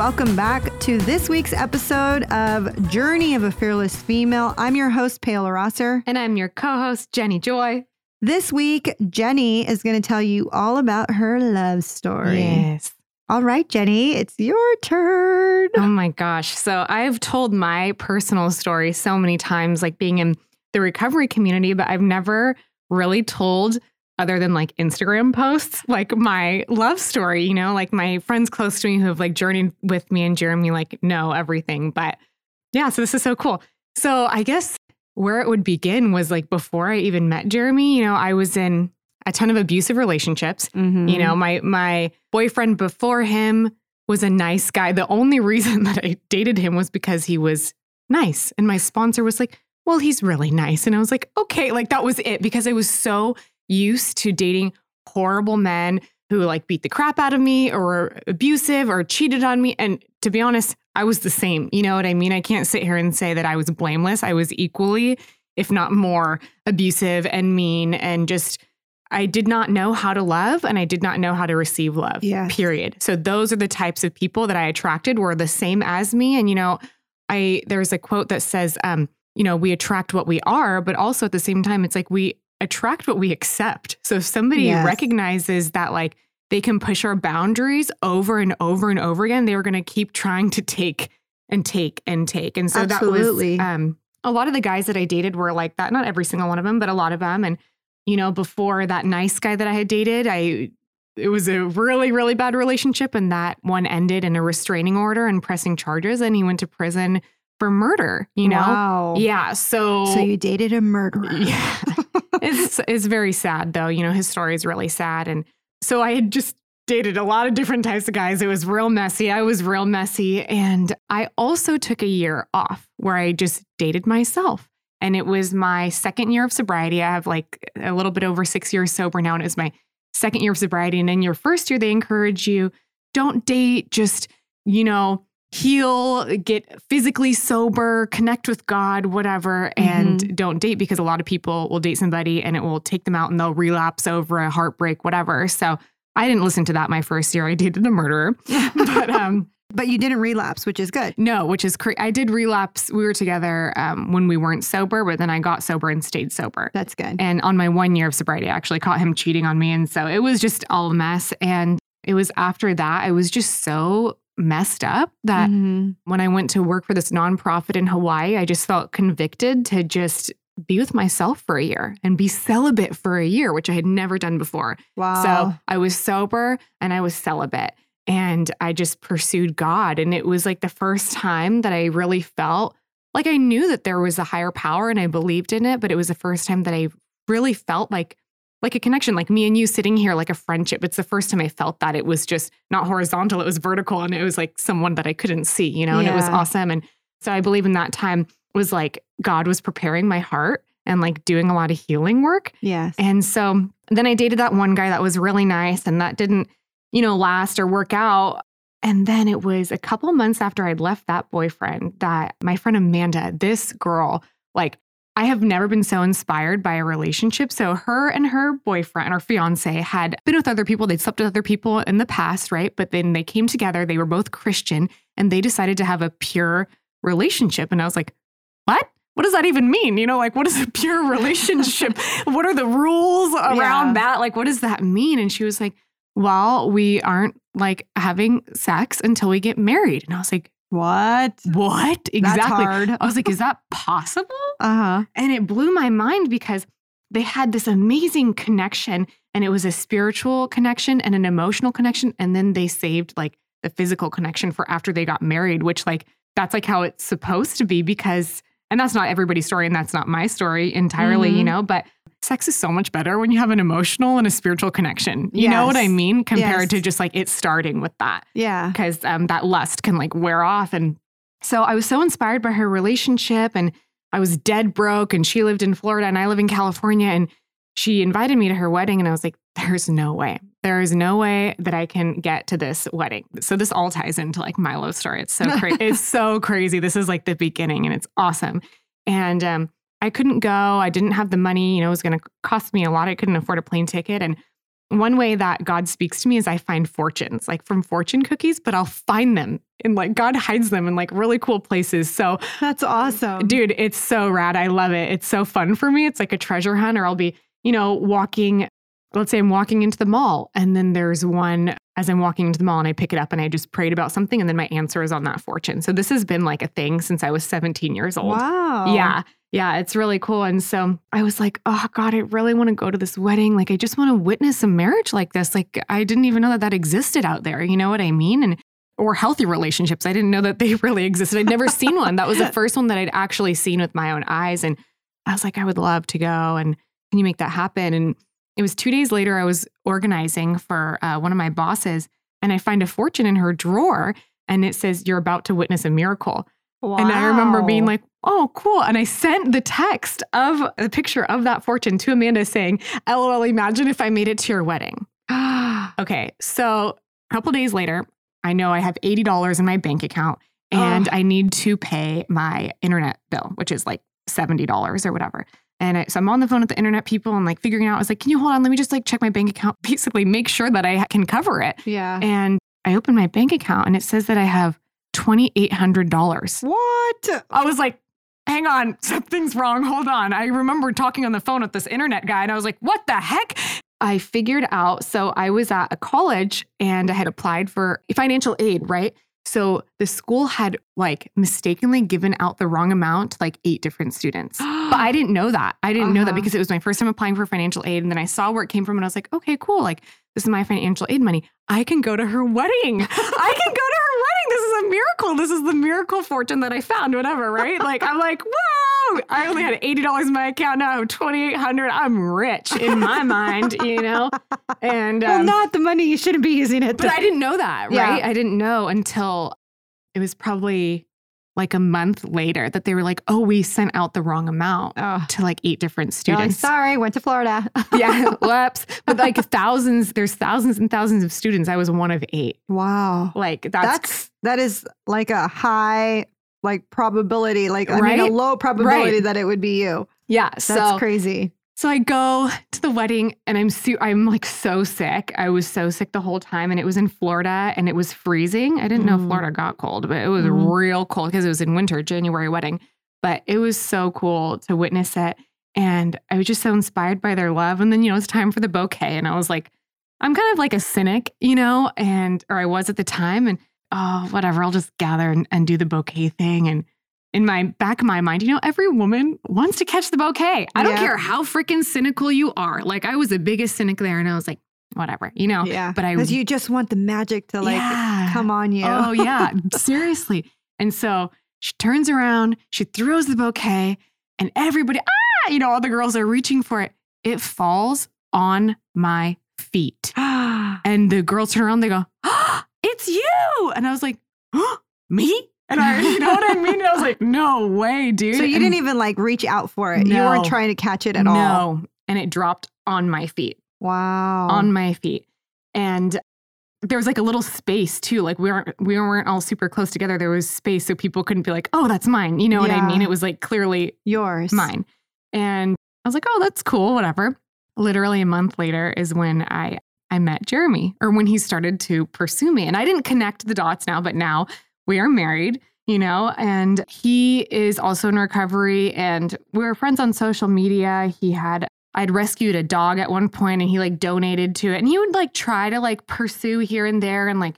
Welcome back to this week's episode of Journey of a Fearless Female. I'm your host, Paola Rosser. And I'm your co host, Jenny Joy. This week, Jenny is going to tell you all about her love story. Yes. All right, Jenny, it's your turn. Oh my gosh. So I've told my personal story so many times, like being in the recovery community, but I've never really told other than like Instagram posts, like my love story, you know, like my friends close to me who have like journeyed with me and Jeremy, like know everything. But yeah, so this is so cool. So I guess where it would begin was like before I even met Jeremy, you know, I was in a ton of abusive relationships. Mm-hmm. You know, my my boyfriend before him was a nice guy. The only reason that I dated him was because he was nice. And my sponsor was like, well, he's really nice. And I was like, okay, like that was it because I was so used to dating horrible men who like beat the crap out of me or were abusive or cheated on me. And to be honest, I was the same. You know what I mean? I can't sit here and say that I was blameless. I was equally, if not more, abusive and mean and just. I did not know how to love and I did not know how to receive love. Yes. Period. So those are the types of people that I attracted were the same as me. And you know, I there's a quote that says, um, you know, we attract what we are, but also at the same time, it's like we attract what we accept. So if somebody Yes. recognizes that like they can push our boundaries over and over and over again, they're going to keep trying to take and take and take. And so Absolutely. that was um a lot of the guys that I dated were like that, not every single one of them, but a lot of them and you know, before that nice guy that I had dated, I it was a really really bad relationship and that one ended in a restraining order and pressing charges and he went to prison for murder, you know. Wow. Yeah, so So you dated a murderer. yeah. it's it's very sad though. You know, his story is really sad. And so I had just dated a lot of different types of guys. It was real messy. I was real messy. And I also took a year off where I just dated myself. And it was my second year of sobriety. I have like a little bit over six years sober now, and it was my second year of sobriety. And in your first year, they encourage you don't date, just, you know, heal, get physically sober, connect with God, whatever, and don't date because a lot of people will date somebody and it will take them out and they'll relapse over a heartbreak, whatever. So I didn't listen to that my first year. I dated a murderer. but um But you didn't relapse, which is good. no, which is cra- I did relapse. We were together um, when we weren't sober, but then I got sober and stayed sober. That's good. And on my one year of sobriety, I actually caught him cheating on me. And so it was just all a mess. And it was after that, I was just so messed up that Mhm. when I went to work for this nonprofit in Hawaii, I just felt convicted to just be with myself for a year and be celibate for a year, which I had never done before. Wow. So I was sober and I was celibate and I just pursued God. And it was like the first time that I really felt like I knew that there was a higher power and I believed in it, but it was the first time that I really felt like like a connection, like me and you sitting here, like a friendship. It's the first time I felt that it was just not horizontal, it was vertical, and it was like someone that I couldn't see, you know, and it was awesome. And so I believe in that time was like God was preparing my heart and like doing a lot of healing work. yes. And so then I dated that one guy that was really nice and that didn't, you know, last or work out. And then it was a couple months after I'd left that boyfriend that my friend Amanda, this girl, like, I have never been so inspired by a relationship. So her and her boyfriend or fiance had been with other people. They'd slept with other people in the past, right? But then they came together. They were both Christian and they decided to have a pure relationship. And I was like, what? What does that even mean? You know, like what is a pure relationship? what are the rules around Yeah. that? Like, what does that mean? And she was like, well, we aren't like having sex until we get married. And I was like, what? what? Exactly. That's hard. I was like, is that possible? Uh huh. And it blew my mind because they had this amazing connection and it was a spiritual connection and an emotional connection. And then they saved like the physical connection for after they got married, which like that's like how it's supposed to be because, and that's not everybody's story and that's not my story entirely, you Mhm. know, but sex is so much better when you have an emotional and a spiritual connection. You know what I mean? Compared to just like it starting with that Yeah. because um, that lust can like wear off. And so I was so inspired by her relationship, and I was dead broke, and she lived in Florida, and I live in California, and she invited me to her wedding, and I was like, "There's no way. There is no way that I can get to this wedding." So this all ties into like my love story. It's so crazy. it's so crazy. This is like the beginning, and it's awesome. And um, I couldn't go. I didn't have the money. You know, it was going to cost me a lot. I couldn't afford a plane ticket, and one way that God speaks to me is I find fortunes, like from fortune cookies, but I'll find them and like God hides them in like really cool places. So That's awesome. dude, it's so rad. I love it. It's so fun for me. It's like a treasure hunt, or I'll be, you know, walking. Let's say I'm walking into the mall, and then there's one as I'm walking into the mall, and I pick it up and I just prayed about something, and then my answer is on that fortune. So this has been like a thing since I was 17 years old. Wow. Yeah. Yeah, it's really cool. And so I was like, oh God, I really want to go to this wedding. Like, I just want to witness a marriage like this. Like, I didn't even know that that existed out there. You know what I mean? And or healthy relationships. I didn't know that they really existed. I'd never seen one. That was the first one that I'd actually seen with my own eyes. And I was like, I would love to go. And can you make that happen? And it was two days later, I was organizing for uh, one of my bosses, and I find a fortune in her drawer, and it says, You're about to witness a miracle. And I remember being like, oh, cool. And I sent the text of the picture of that fortune to Amanda saying, LOL, imagine if I made it to your wedding. okay. So a couple days later, I know I have $80 in my bank account and Oh. I need to pay my internet bill, which is like $70 or whatever. And I, so I'm on the phone with the internet people and like figuring out, I was like, can you hold on? Let me just like check my bank account, basically make sure that I can cover it. yeah. And I open my bank account and it says that I have $2,800. What? I was like, hang on, something's wrong. Hold on. I remember talking on the phone with this internet guy and I was like, what the heck? I figured out. So I was at a college and I had applied for financial aid, right? So the school had like mistakenly given out the wrong amount to like eight different students. But I didn't know that. I didn't know that Uh-huh. because it was my first time applying for financial aid. And then I saw where it came from and I was like, okay, cool. Like, this is my financial aid money. I can go to her wedding. I can go to. This is a miracle. This is the miracle fortune that I found, whatever, right? Like, I'm like, whoa, I only had $80 in my account. Now I have 2800 I'm rich in my mind, you know? And, well, um, not the money. You shouldn't be using it. but I didn't know that, Yeah. right? I didn't know until it was probably like a month later that they were like, oh, we sent out the wrong amount Oh. to like eight different You're like, students. sorry, went to Florida. yeah, whoops. But like thousands, there's thousands and thousands of students. I was one of eight. Wow. Like that's, That's that is like a high like probability, like I mean a low probability Right. that it would be you. yeah. That's so crazy. So I go to the wedding and I'm su- I'm like so sick. I was so sick the whole time, and it was in Florida and it was freezing. I didn't know Mm. Florida got cold, but it was Mhm. real cold because it was in winter, January wedding. But it was so cool to witness it, and I was just so inspired by their love. And then you know it's time for the bouquet, and I was like, I'm kind of like a cynic, you know, and or I was at the time, and oh whatever, I'll just gather and, and do the bouquet thing and in my back of my mind, you know, every woman wants to catch the bouquet. I don't Yeah. care how freaking cynical you are. Like I was the biggest cynic there, and I was like, whatever, you know. yeah. but I- because you just want the magic to like Yeah. come on you. Oh yeah, seriously. And so she turns around, she throws the bouquet, and everybody, ah, you know, all the girls are reaching for it. It falls on my feet, and the girls turn around, they go, ah, "It's you!" And I was like, huh, "Me?" And I, you know what I mean? And I was like, "No way, dude!" so you And- didn't even like reach out for it. You weren't trying to catch it at all. No. And it dropped on my feet, Wow. on my feet. And there was like a little space too. Like we weren't we weren't all super close together. There was space so people couldn't be like, "Oh, that's mine." You know what I mean? It was like clearly yours. mine. And I was like, "Oh, that's cool, whatever." Literally a month later is when I I met Jeremy or when he started to pursue me. And I didn't connect the dots now, but now we are married, you know, and he is also in recovery and we were friends on social media. He had I'd rescued a dog at one point and he like donated to it. And he would like try to like pursue here and there and like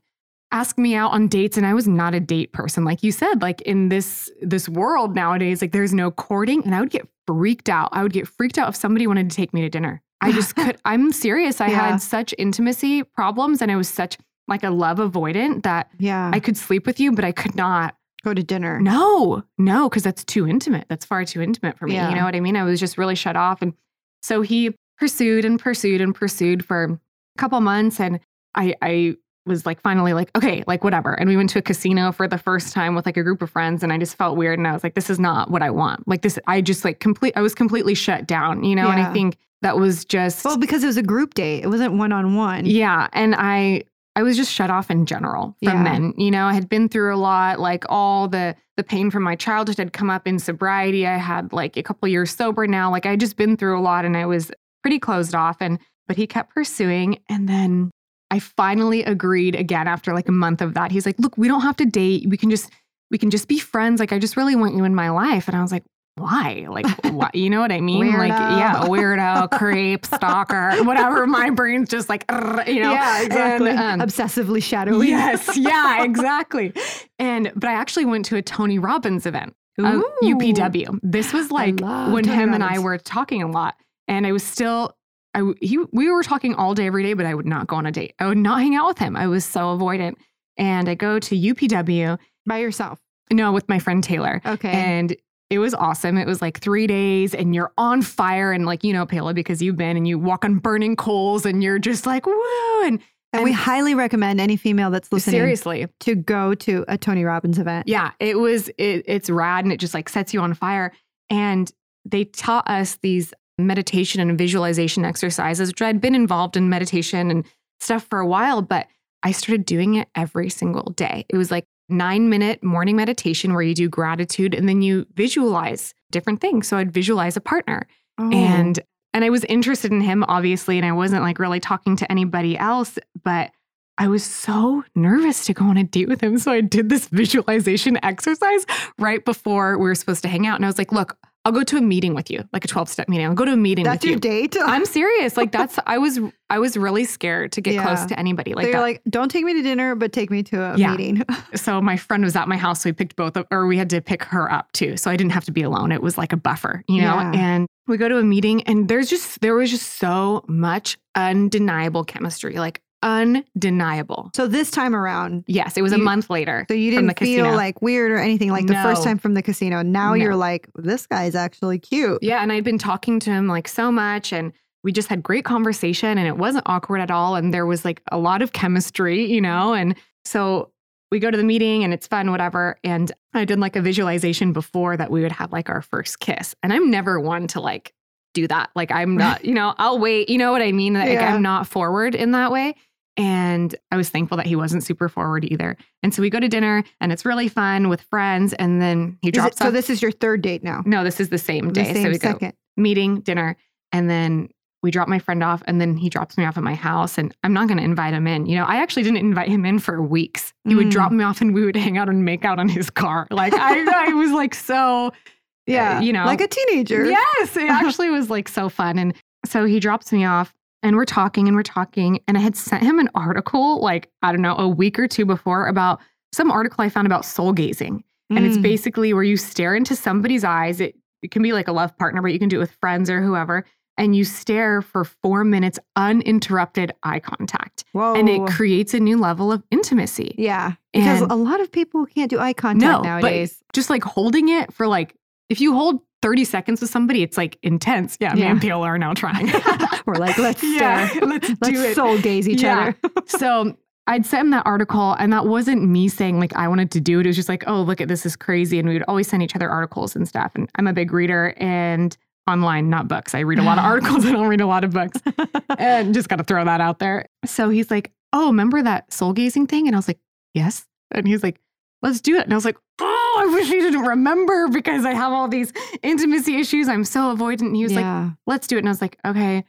ask me out on dates and I was not a date person like you said like in this this world nowadays like there's no courting and I would get freaked out. I would get freaked out if somebody wanted to take me to dinner. I just could I'm serious. I Yeah. had such intimacy problems and I was such like a love avoidant that Yeah. I could sleep with you but I could not go to dinner. no, no, because that's too intimate. That's far too intimate for me. Yeah. You know what I mean? I was just really shut off. And so he pursued and pursued and pursued for a couple months. And I, I was like, finally, like, okay, like whatever. And we went to a casino for the first time with like a group of friends. And I just felt weird. And I was like, this is not what I want. Like, this, I just like complete, I was completely shut down, you know? And I think that was just, Well, because it was a group date. It wasn't one on one. yeah. And I I was just shut off in general from Yeah. men. You know, I had been through a lot, like all the the pain from my childhood had come up in sobriety. I had like a couple years sober now. Like I just been through a lot and I was pretty closed off. And but he kept pursuing. And then I finally agreed again after like a month of that. He's like, look, we don't have to date. We can just, we can just be friends. Like, I just really want you in my life. And I was like, why? Like, why? You know what I mean? Weirdo. Like, yeah, weirdo, creep, stalker, whatever. My brain's just like, you know? yeah, exactly. And, um, Obsessively shadowy. yes, yeah, exactly. And but I actually went to a Tony Robbins event, uh. UPW. This was like when Tony him and I were talking a lot, and I was still. I, he we were talking all day every day, but I would not go on a date. I would not hang out with him. I was so avoidant. And I go to UPW, By yourself. no, with my friend Taylor, Okay. and it was awesome. It was like three days, and you're on fire, and like you know, Paola, because you've been, and you walk on burning coals, and you're just like woo, and and we highly recommend any female that's listening seriously, to go to a Tony Robbins event. Yeah, it was it, it's rad and it just like sets you on fire. And they taught us these meditation and visualization exercises, which I'd been involved in meditation and stuff for a while, but I started doing it every single day. It was like 9-minute morning meditation where you do gratitude and then you visualize different things. So I'd visualize a partner Oh. and and I was interested in him obviously and I wasn't like really talking to anybody else but I was so nervous to go on a date with him so I did this visualization exercise right before we were supposed to hang out and I was like look I'll go to a meeting with you like a 12 step meeting I'll go to a meeting with you. that's your you date. I'm serious like that's I was I was really scared to get Yeah. close to anybody like that like, don't take me to dinner, but take me to a Yeah. meeting. so my friend was at my house so we picked both of, or we had to pick her up too so i didn't have to be alone it was like a buffer you know Yeah. and we go to a meeting and there's just there was just so much undeniable chemistry like undeniable so this time around, yes it was a month later so you didn't feel like weird or anything like the first time from the casino. Now No. you're like, this guy's actually cute. yeah and i'd been talking to him like so much and we just had great conversation and it wasn't awkward at all and there was like a lot of chemistry you know and so we go to the meeting and it's fun whatever and i did like a visualization before that we would have like our first kiss and i'm never one to like do that like i'm not you know i'll wait you know what i mean like Yeah. i'm not forward in that way and i was thankful that he wasn't super forward either and so we go to dinner and it's really fun with friends and then he Is it- drops so this is your third date now. no this is the same The day same so we go second. meeting, dinner, and then we drop my friend off and then he drops me off at my house and I'm not going to invite him in. You know, I actually didn't invite him in for weeks. He would Mm. drop me off and we would hang out and make out on his car. Like I, I was like so, Yeah. you know, like a teenager. yes, it actually was like so fun. And so he drops me off and we're talking and we're talking. And I had sent him an article like, I don't know, a week or two before about some article I found about soul gazing. And it's Mm. basically where you stare into somebody's eyes. It, it can be like a love partner, but you can do it with friends or whoever. And you stare for four minutes, uninterrupted eye contact. Whoa. And it creates a new level of intimacy. yeah. Because And- a lot of people can't do eye contact No, nowadays. but just like holding it for like, if you hold 30 seconds with somebody, it's like intense. Yeah, me and Paola are now trying. We're like, let's uh, yeah, stare. let's do Let's it. soul gaze each Yeah. other. so I'd send him that article, and that wasn't me saying like I wanted to do it. It was just like, oh, look at this is crazy. And we would always send each other articles and stuff. And I'm a big reader and online, not books. I read a lot of articles. I don't read a lot of books. and just got to throw that out there. So he's like, oh, remember that soul gazing thing? And I was like, yes. And he's like, let's do it. And I was like, oh, I wish he didn't remember because I have all these intimacy issues. I'm so avoidant. And he was like, let's do it. And I was like, okay,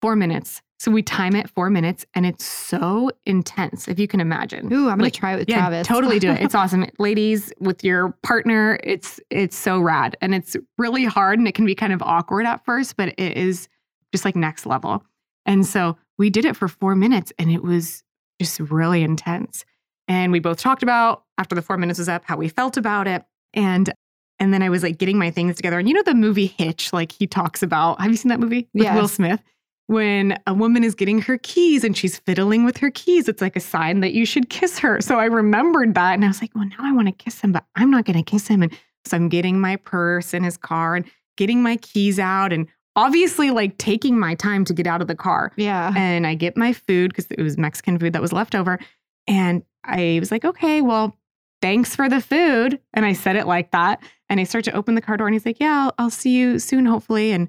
four minutes. So we time it four minutes and it's so intense, if you can imagine. Ooh, I'm gonna try it with yeah, Travis. totally do it. It's awesome. Ladies, with your partner, it's it's so rad. And it's really hard and it can be kind of awkward at first, but it is just like next level. And so we did it for four minutes and it was just really intense. And we both talked about after the four minutes was up how we felt about it. And and then I was like getting my things together. And you know the movie Hitch, like he talks about. Have you seen that movie with Yes. Will Smith? When a woman is getting her keys and she's fiddling with her keys, it's like a sign that you should kiss her. So I remembered that and I was like, well, now I want to kiss him, but I'm not going to kiss him. And so I'm getting my purse in his car and getting my keys out and obviously like taking my time to get out of the car Yeah. and I get my food because it was Mexican food that was left over. And I was like, okay, well, thanks for the food. And I said it like that. And I start to open the car door and he's like, yeah, I'll, I'll see you soon, hopefully. And,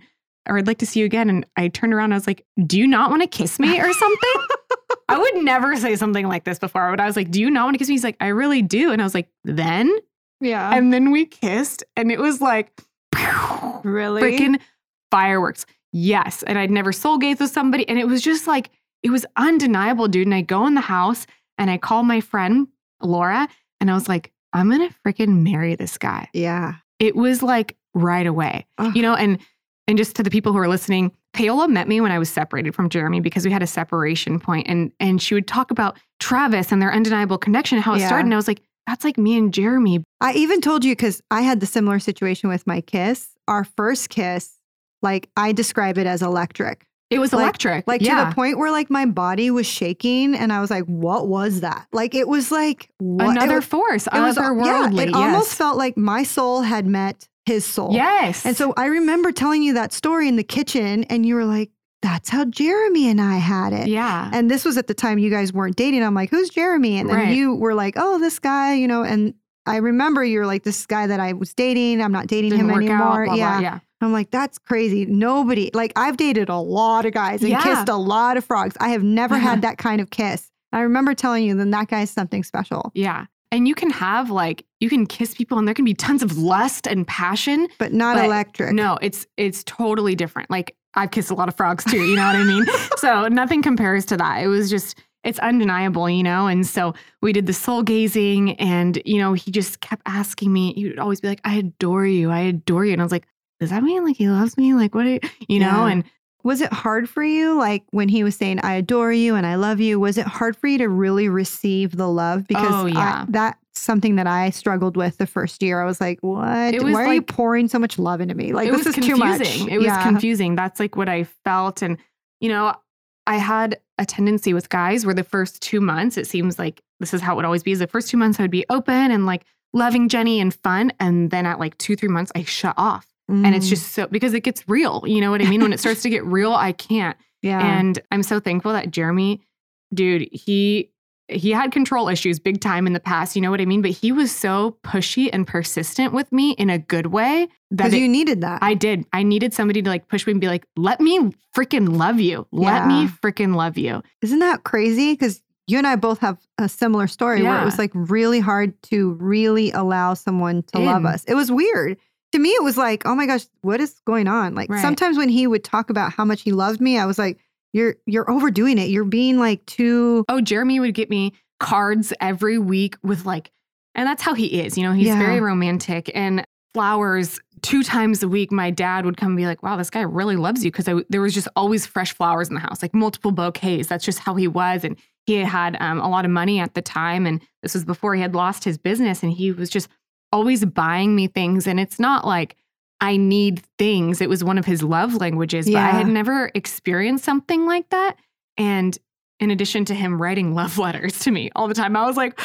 or I'd like to see you again. And I turned around I was like, do you not want to kiss me or something? I would never say something like this before, but I was like, do you not want to kiss me? He's like, I really do. And I was like, then? yeah. And then we kissed and it was like, really? freaking fireworks. yes. And I'd never soul gazed with somebody. And it was just like, it was undeniable, dude. And I go in the house and I call my friend Laura and I was like, I'm going to freaking marry this guy. Yeah. It was like right away, Ugh. you know, and, and just to the people who are listening, Paola met me when I was separated from Jeremy because we had a separation point and and she would talk about Travis and their undeniable connection, how it Yeah. started. And I was like, that's like me and Jeremy. I even told you because I had the similar situation with my kiss. Our first kiss, like I describe it as electric. It was Like- electric. Like yeah. to the point where like my body was shaking and I was like, what was that? Like it was like what? Another was, force, it was otherworldly. yeah, it yes. almost felt like my soul had met his soul. Yes. And so I remember telling you that story in the kitchen and you were like, that's how Jeremy and I had it. yeah. And this was at the time you guys weren't dating. I'm like, who's Jeremy? And then Right. you were like, oh, this guy, you know, and I remember you're like, this guy that I was dating, I'm not dating Didn't him work out. anymore. yeah. blah, yeah. I'm like, that's crazy. Nobody, like, I've dated a lot of guys and Yeah. kissed a lot of frogs. I have never had uh-huh. that kind of kiss. I remember telling you, then that guy's something special, Yeah. And you can have like you can kiss people and there can be tons of lust and passion. but not But electric. No, it's it's totally different. Like I've kissed a lot of frogs too, you know what I mean? so nothing compares to that. It was just it's undeniable, you know? And so we did the soul gazing and you know, he just kept asking me, he would always be like, I adore you, I adore you. And I was like, does that mean like he loves me? Like what are you, you know? Yeah. And Was it hard for you, like when he was saying, I adore you and I love you? Was it hard for you to really receive the love? Because Oh, I- yeah. that's something that I struggled with the first year. I was like, what? Was Why are you pouring so much love into me? Like, this is confusing. too much. It was Yeah. confusing. That's like what I felt. And, you know, I had a tendency with guys where the first two months, it seems like this is how it would always be. Is the first two months I would be open and like loving Jenny and fun. And then at like two, three months, I shut off. And it's Mm, just so because it gets real. You know what I mean? When it starts to get real, I can't. yeah. And I'm so thankful that Jeremy, dude, he he had control issues big time in the past, you know what I mean? But he was so pushy and persistent with me in a good way that it- you needed that. I did. I needed somebody to like push me and be like, let me freaking love you. Let me Yeah. freaking love you. Isn't that crazy? Because you and I both have a similar story where it was like really hard to really allow someone to love us. It was weird. To me, it was like, oh my gosh, what is going on? Like Right. sometimes when he would talk about how much he loved me, I was like, you're you're overdoing it. You're being like too Oh, Jeremy would get me cards every week with like, and that's how he is. You know, he's Yeah. very romantic and flowers two times a week. My dad would come and be like, wow, this guy really loves you. Cause there was just always fresh flowers in the house, like multiple bouquets. That's just how he was. And he had um, a lot of money at the time. And this was before he had lost his business. And he was just always buying me things. And it's not like, I need things. It was one of his love languages, but I had never experienced something like that. And in addition to him writing love letters to me all the time, I was like,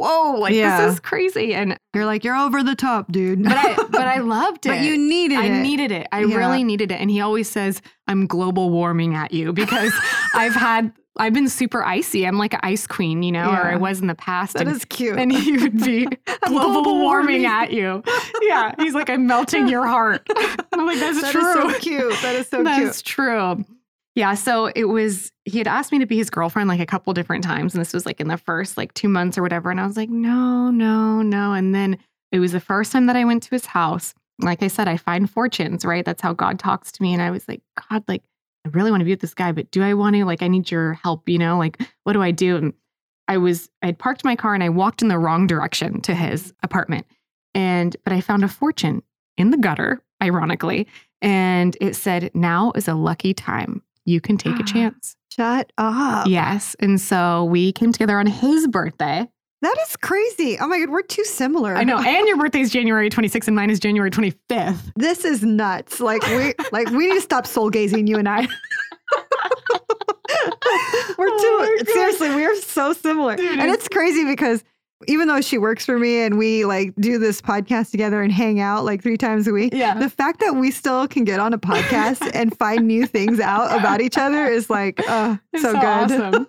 whoa, like Yeah. this is crazy. And you're like, you're over the top, dude. but I but I loved it. but you needed I it. I needed it. I Yeah. really needed it. And he always says, I'm global warming at you because I've had I've been super icy. I'm like an ice queen, you know, or I was in the past. that and, is cute. and he would be global, warming warming. at you. Yeah. He's like, I'm melting your heart. I'm like, that's That is true. so cute. That is so cute. That's true. Yeah. So it was, he had asked me to be his girlfriend like a couple different times. And this was like in the first like two months or whatever. And I was like, no, no, no. And then it was the first time that I went to his house. Like I said, I find fortunes, right? That's how God talks to me. And I was like, God, like, I really want to be with this guy, but do I want to? Like, I need your help, you know? Like, what do I do? And I was, I had parked my car and I walked in the wrong direction to his apartment. And, but I found a fortune in the gutter, ironically. And it said, now is a lucky time. You can take a chance. Shut up. Yes. And so we came together on his birthday. That is crazy. Oh my God, we're too similar. I know. And your birthday is January 26th and mine is January 25th. This is nuts. Like we like we need to stop soul gazing, you and I. We're too Oh seriously, we are so similar. Dude, and it's- it's crazy because even though she works for me and we like do this podcast together and hang out like three times a week, Yeah. the fact that we still can get on a podcast and find new things out about each other is like, uh, so, so good. awesome.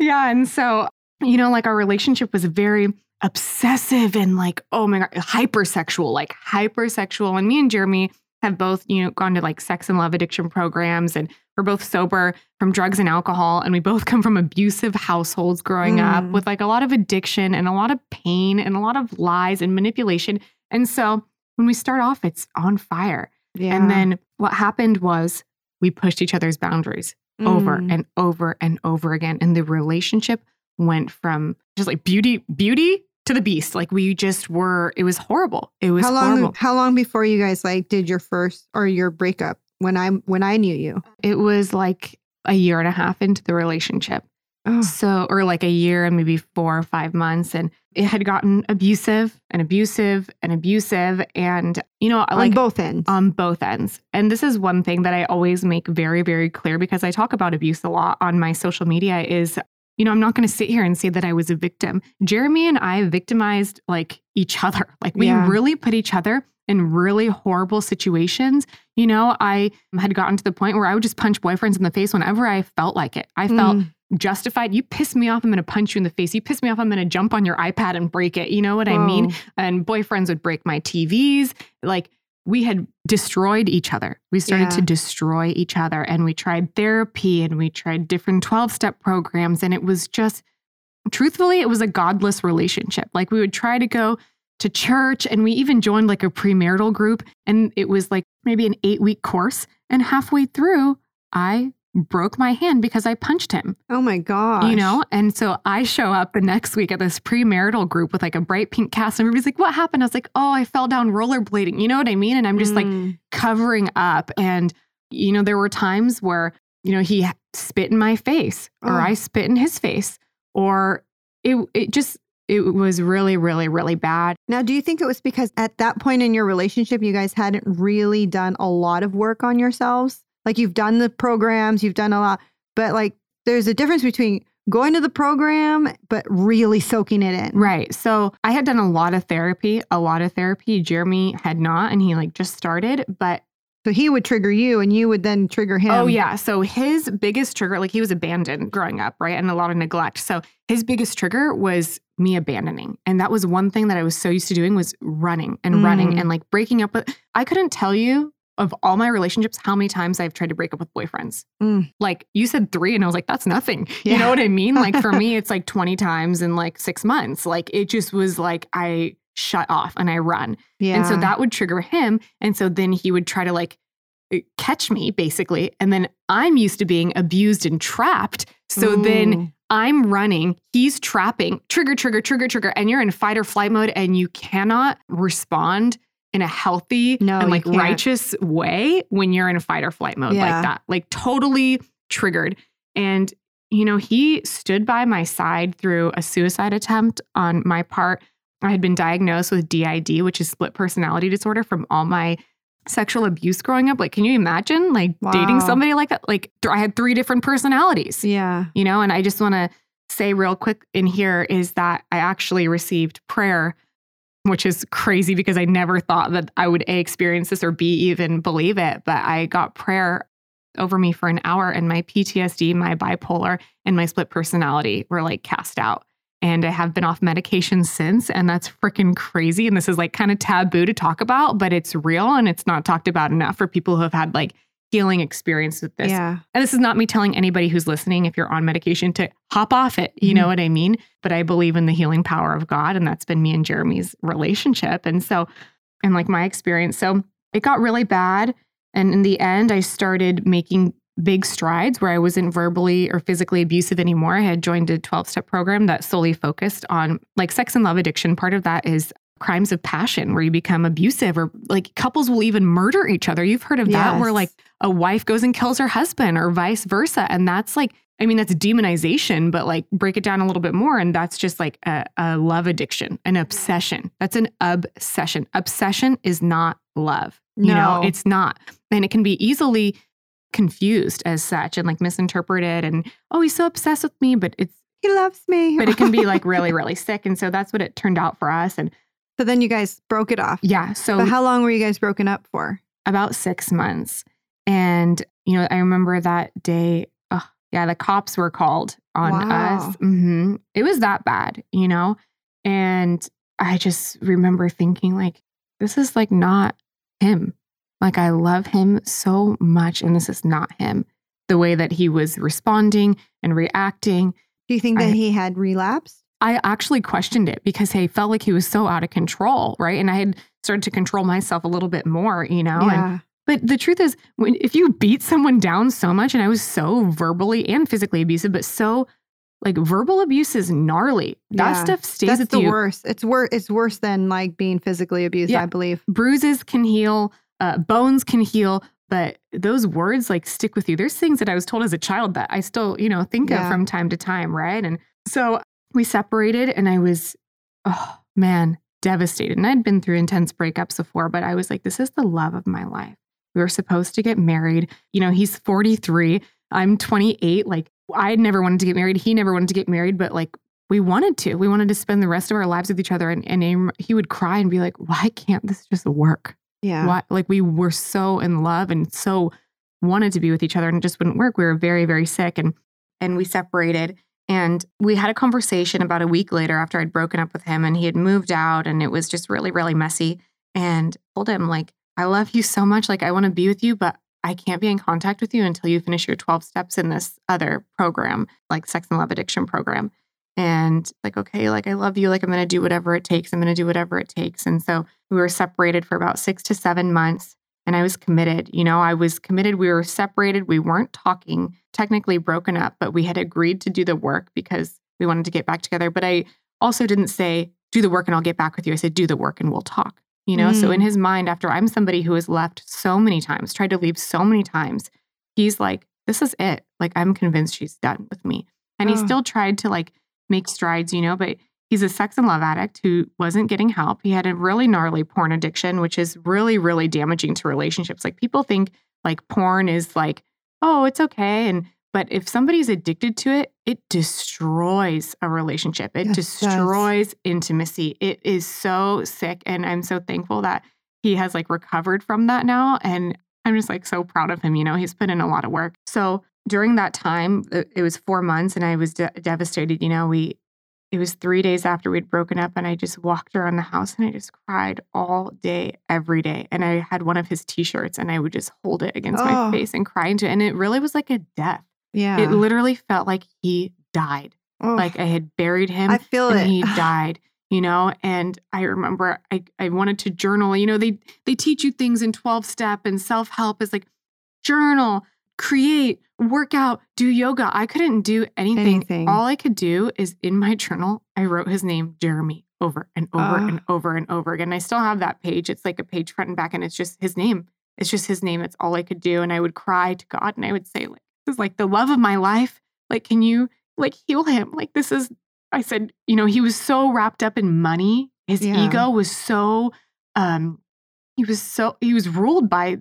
yeah. And so, you know, like our relationship was very obsessive and like, oh my God, hypersexual, like hypersexual. And me and Jeremy have both, you know, gone to like sex and love addiction programs and we're both sober from drugs and alcohol. And we both come from abusive households growing up Mm. with like a lot of addiction and a lot of pain and a lot of lies and manipulation. And so when we start off, it's on fire. Yeah. And then what happened was we pushed each other's boundaries over Mm. and over and over again. And the relationship went from just like beauty, beauty to the beast. Like we just were, it was horrible. It was how long horrible. how long before you guys like did your first or your breakup when I when I knew you? It was like a year and a half into the relationship. Oh, So, or like a year and maybe four or five months. And it had gotten abusive and abusive and abusive. And, you know, on like both ends. on both ends. And this is one thing that I always make very, very clear because I talk about abuse a lot on my social media is, you know, I'm not going to sit here and say that I was a victim. Jeremy and I victimized like each other. Like we Yeah. really put each other in really horrible situations. You know, I had gotten to the point where I would just punch boyfriends in the face whenever I felt like it. I felt Mm. justified. You piss me off, I'm going to punch you in the face. You piss me off, I'm going to jump on your iPad and break it. You know what I mean? And boyfriends would break my TVs. Like we had destroyed each other. We started Yeah. to destroy each other and we tried therapy and we tried different 12 step programs. And it was just, truthfully, it was a godless relationship. Like we would try to go to church and we even joined like a premarital group. And it was like maybe an eight week course. And halfway through, I broke my hand because I punched him Oh my God. you know and so i show up the next week at this premarital group with like a bright pink cast and everybody's like what happened i was like oh i fell down rollerblading you know what i mean and i'm just like Mm. covering up and you know there were times where you know he spit in my face or Oh. i spit in his face or it it just it was really really really bad Now, do you think it was because at that point in your relationship, you guys hadn't really done a lot of work on yourselves? Like you've done the programs, you've done a lot, but like there's a difference between going to the program, but really soaking it in. Right. So I had done a lot of therapy, a lot of therapy. Jeremy had not, and he like just started. But So he would trigger you and you would then trigger him. oh, yeah. So his biggest trigger, like he was abandoned growing up, right? And a lot of neglect. So his biggest trigger was me abandoning. And that was one thing that I was so used to doing was running and running Mm. and like breaking up with. I couldn't tell you of all my relationships how many times I've tried to break up with boyfriends. Mm. Like you said three, and I was like, that's nothing. You know what I mean? Like for me, it's like 20 times in like six months. Like it just was like I shut off and I run. Yeah. And so that would trigger him. And so then he would try to like eh, catch me basically. And then I'm used to being abused and trapped. So then I'm running, he's trapping, trigger, trigger, trigger, trigger. And you're in fight or flight mode and you cannot respond in a healthy No, and like righteous way when you're in a fight or flight mode Yeah. like that. Like totally triggered. And, you know, he stood by my side through a suicide attempt on my part. I had been diagnosed with DID, which is split personality disorder from all my sexual abuse growing up. Like, can you imagine like dating somebody like that? Like, th- I had three different personalities yeah. you know and i just want to say real quick in here is that i actually received prayer which is crazy because i never thought that i would a experience this or b even believe it but i got prayer over me for an hour and my ptsd my bipolar and my split personality were like cast out. And i have been off medication since and that's freaking crazy and this is like kind of taboo to talk about but it's real and it's not talked about enough for people who have had like healing experience with this Yeah. and this is not me telling anybody who's listening if you're on medication to hop off it. You know Mhm. what I mean? But I believe in the healing power of God. And that's been me and Jeremy's relationship. And so, and like my experience. So it got really bad. And in the end, I started making big strides where I wasn't verbally or physically abusive anymore. I had joined a 12 step program that solely focused on like sex and love addiction. Part of that is crimes of passion where you become abusive or like couples will even murder each other. You've heard of that where like a wife goes and kills her husband or vice versa. And that's like, I mean, that's demonization, but like break it down a little bit more. And that's just like a, a love addiction, an obsession. That's an obsession. Obsession is not love. You know, No. it's not. And it can be easily confused as such and like misinterpreted. And, oh, he's so obsessed with me, but it's, He loves me. but it can be like really, really sick. And so that's what it turned out for us. And so then you guys broke it off. yeah, so But how long were you guys broken up for? about six months. And, you know, I remember that day, oh, yeah, the cops were called on Wow. us. hmm It was that bad, you know? And I just remember thinking, like, this is like not him. Like, I love him so much, and this is not him. The way that he was responding and reacting. Do you think that I- he had relapsed? I actually questioned it because I felt like he was so out of control, right? And I had started to control myself a little bit more, you know? And yeah. But the truth is, when if you beat someone down so much, and I was so verbally and physically abusive, but so like verbal abuse is gnarly. That Yeah. stuff stays That's with the you. worst. It's worse. It's worse than like being physically abused. Yeah. I believe. Bruises can heal, uh, bones can heal, but those words like stick with you. There's things that I was told as a child that I still, you know, think of from time to time, right? And so we separated, and I was, oh man, devastated. And I'd been through intense breakups before, but I was like, this is the love of my life. We were supposed to get married. You know, he's 43, I'm 28. Like, I never wanted to get married. He never wanted to get married, but like, we wanted to. We wanted to spend the rest of our lives with each other. And, and he- he would cry and be like, why can't this just work? Yeah. Why, like, we were so in love and so wanted to be with each other and it just wouldn't work. We were very, very sick and, and we separated. And we had a conversation about a week later after I'd broken up with him and he had moved out and it was just really, really messy. And told him, like, I love you so much. Like, I want to be with you, but I can't be in contact with you until you finish your 12 steps in this other program, like sex and love addiction program. And like, okay, like I love you. Like I'm going to do whatever it takes. I'm going to do whatever it takes. And so we were separated for about six to seven months. And I was committed. You know, I was committed. We were separated. We weren't talking, technically broken up, but we had agreed to do the work because we wanted to get back together. But I also didn't say, do the work and I'll get back with you. I said, do the work and we'll talk. You know, so in Mm. his mind, after I'm somebody who has left so many times, tried to leave so many times, he's like, this is it. Like, I'm convinced she's done with me. And he Oh. still tried to like make strides, you know, but he's a sex and love addict who wasn't getting help. He had a really gnarly porn addiction, which is really, really damaging to relationships. Like, people think like porn is like, oh, it's okay. And, but if somebody's addicted to it, it destroys a relationship. It Yes, it does. destroys intimacy. It is so sick. And I'm so thankful that he has like recovered from that now. And I'm just like so proud of him. You know, he's put in a lot of work. So during that time, it it was four months and I was de- devastated. You know, we, it was three days after we'd broken up and I just walked around the house and I just cried all day, every day. And I had one of his t shirts and I would just hold it against Oh. my face and cry into it. And it really was like a death. Yeah. It literally felt like he died. Oh, Like I had buried him I feel and it. he died you know and i remember I, I wanted to journal you know they they teach you things in 12 step and self-help is like journal create work out do yoga i couldn't do anything, Anything. all i could do is in my journal i wrote his name jeremy over and over Ah. and over and over again i still have that page it's like a page front and back and it's just his name it's just his name it's all i could do and i would cry to god and i would say like this is like the love of my life like can you like heal him like this is I said, you know, he was so wrapped up in money. His Yeah. ego was so um he was so he was ruled by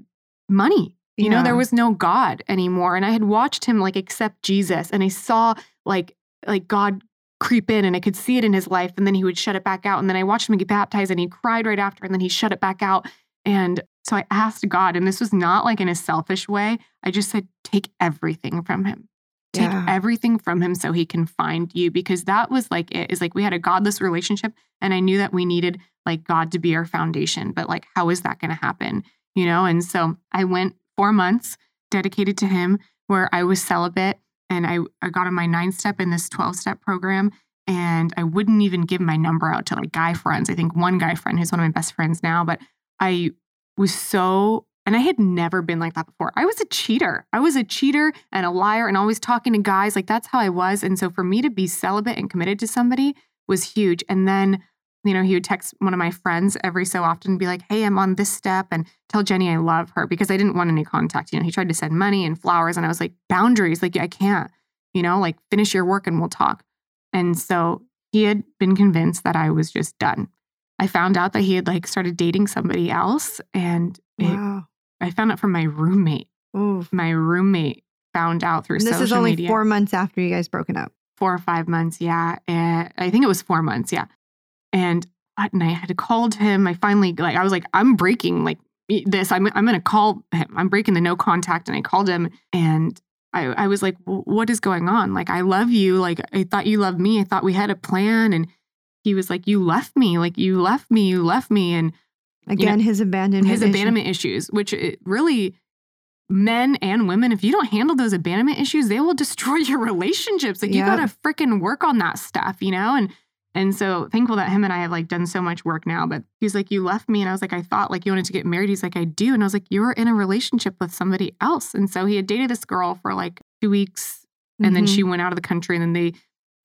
money. You know, there was no God anymore. And I had watched him like accept Jesus and I saw like like God creep in and I could see it in his life and then he would shut it back out and then I watched him get baptized and he cried right after and then he shut it back out and so I asked God and this was not like in a selfish way. I just said take everything from him take Yeah. everything from him so he can find you because that was like it is like we had a godless relationship and i knew that we needed like god to be our foundation but like how is that going to happen you know and so i went four months dedicated to him where i was celibate and i, I got on my nine step in this 12 step program and i wouldn't even give my number out to like guy friends i think one guy friend who's one of my best friends now but i was so and I had never been like that before. I was a cheater. I was a cheater and a liar and always talking to guys. Like that's how I was. And so for me to be celibate and committed to somebody was huge. And then, you know, he would text one of my friends every so often and be like, hey, I'm on this step and tell Jenny I love her because I didn't want any contact. You know, he tried to send money and flowers. And I was like, boundaries, like, I can't, you know, like finish your work and we'll talk. And so he had been convinced that I was just done. I found out that he had like started dating somebody else and it I found out from my roommate. Oof. My roommate found out through And this is only media. four months after you guys broken up. four or five months, yeah. And I think it was four months, yeah. And? And I had called him. I finally like I was like, I'm breaking like this. I'm I'm gonna call him. I'm breaking the no contact. And I called him and I, I was like, what is going on? Like, I love you. Like, I thought you loved me. I thought we had a plan. And he was like, you left me. Like, you left me. You left me. And Again, his abandonment. his issue. abandonment issues, which it really men and women, if you don't handle those abandonment issues, they will destroy your relationships. Like Yep. you gotta freaking work on that stuff, you know? And And so thankful that him and I have like done so much work now. But he's like, You left me. And I was like, I thought like you wanted to get married. He's like, I do. And I was like, You're in a relationship with somebody else. And so he had dated this girl for like two weeks. And mm-hmm. then she went out of the country. And then they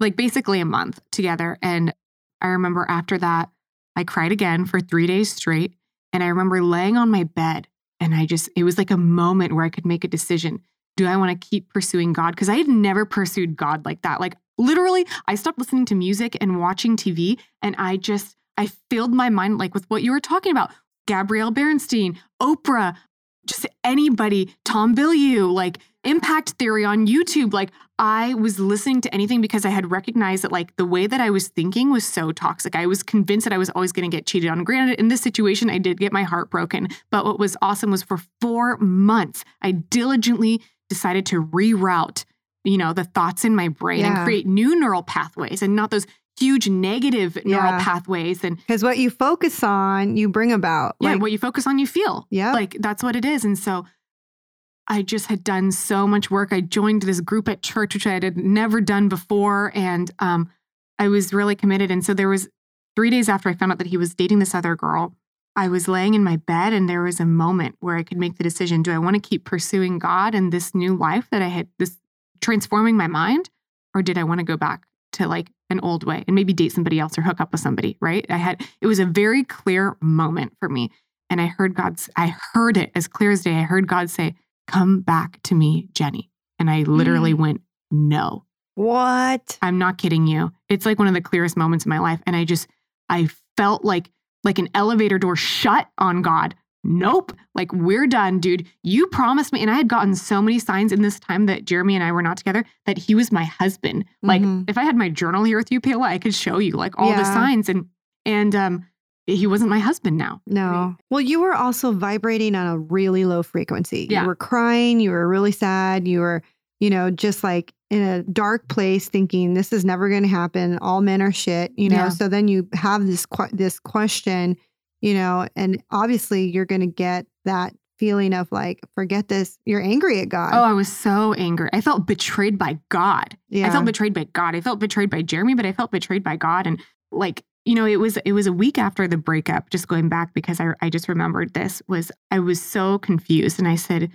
like basically a month together. And I remember after that, I cried again for three days straight. And I remember laying on my bed and I just, it was like a moment where I could make a decision. Do I want to keep pursuing God? Because I had never pursued God like that. Like literally, I stopped listening to music and watching TV and I just, I filled my mind like with what you were talking about. Gabrielle Bernstein, Oprah, just anybody, Tom Bilyeu, like impact theory on YouTube. Like I was listening to anything because I had recognized that like the way that I was thinking was so toxic. I was convinced that I was always going to get cheated on. Granted, in this situation, I did get my heart broken. But what was awesome was for four months, I diligently decided to reroute, you know, the thoughts in my brain yeah. and create new neural pathways and not those huge negative neural yeah. pathways and because what you focus on you bring about yeah like, what you focus on you feel yeah like that's what it is and so I just had done so much work. I joined this group at church, which I had never done before. And um, I was really committed. And so there was three days after I found out that he was dating this other girl, I was laying in my bed and there was a moment where I could make the decision do I want to keep pursuing God and this new life that I had, this transforming my mind, or did I want to go back to like an old way and maybe date somebody else or hook up with somebody, right? I had, it was a very clear moment for me. And I heard God's, I heard it as clear as day. I heard God say, come back to me, Jenny. And I literally mm. went, no. What? I'm not kidding you. It's like one of the clearest moments in my life. And I just, I felt like, like an elevator door shut on God. Nope. Like, we're done, dude. You promised me. And I had gotten so many signs in this time that Jeremy and I were not together that he was my husband. Like, mm-hmm. if I had my journal here with you, Paola, I could show you like all yeah. the signs. And, and, um, he wasn't my husband now. No. Well, you were also vibrating on a really low frequency. Yeah. You were crying, you were really sad, you were, you know, just like in a dark place thinking this is never going to happen. All men are shit, you know. Yeah. So then you have this this question, you know, and obviously you're going to get that feeling of like forget this you're angry at god. Oh i was so angry. I felt betrayed by god. Yeah. i felt betrayed by god. I felt betrayed by jeremy but i felt betrayed by god. And like you know, it was it was a week after the breakup, just going back because I I just remembered this was I was so confused. And I said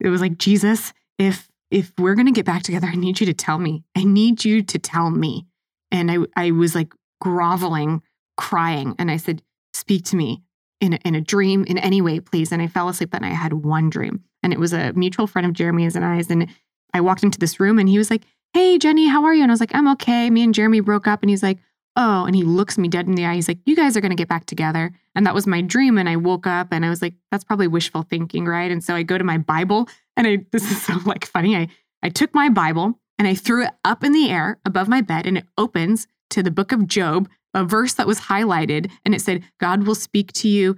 it was like Jesus, if if we're going to get back together, I need you to tell me. I need you to tell me. And I I was like groveling, crying. And I said, "Speak to me in a, in a dream in any way, please." And I fell asleep and I had one dream. And it was a mutual friend of Jeremy's and I's and I walked into this room and he was like, "Hey, Jenny, how are you?" And I was like, "I'm okay." Me and Jeremy broke up and he's like, oh, and he looks me dead in the eye. He's like, you guys are going to get back together. And that was my dream. And I woke up and I was like, that's probably wishful thinking, right? And so I go to my Bible and I, this is so like funny. I, I took my Bible and I threw it up in the air above my bed and it opens to the book of Job, a verse that was highlighted. And it said, God will speak to you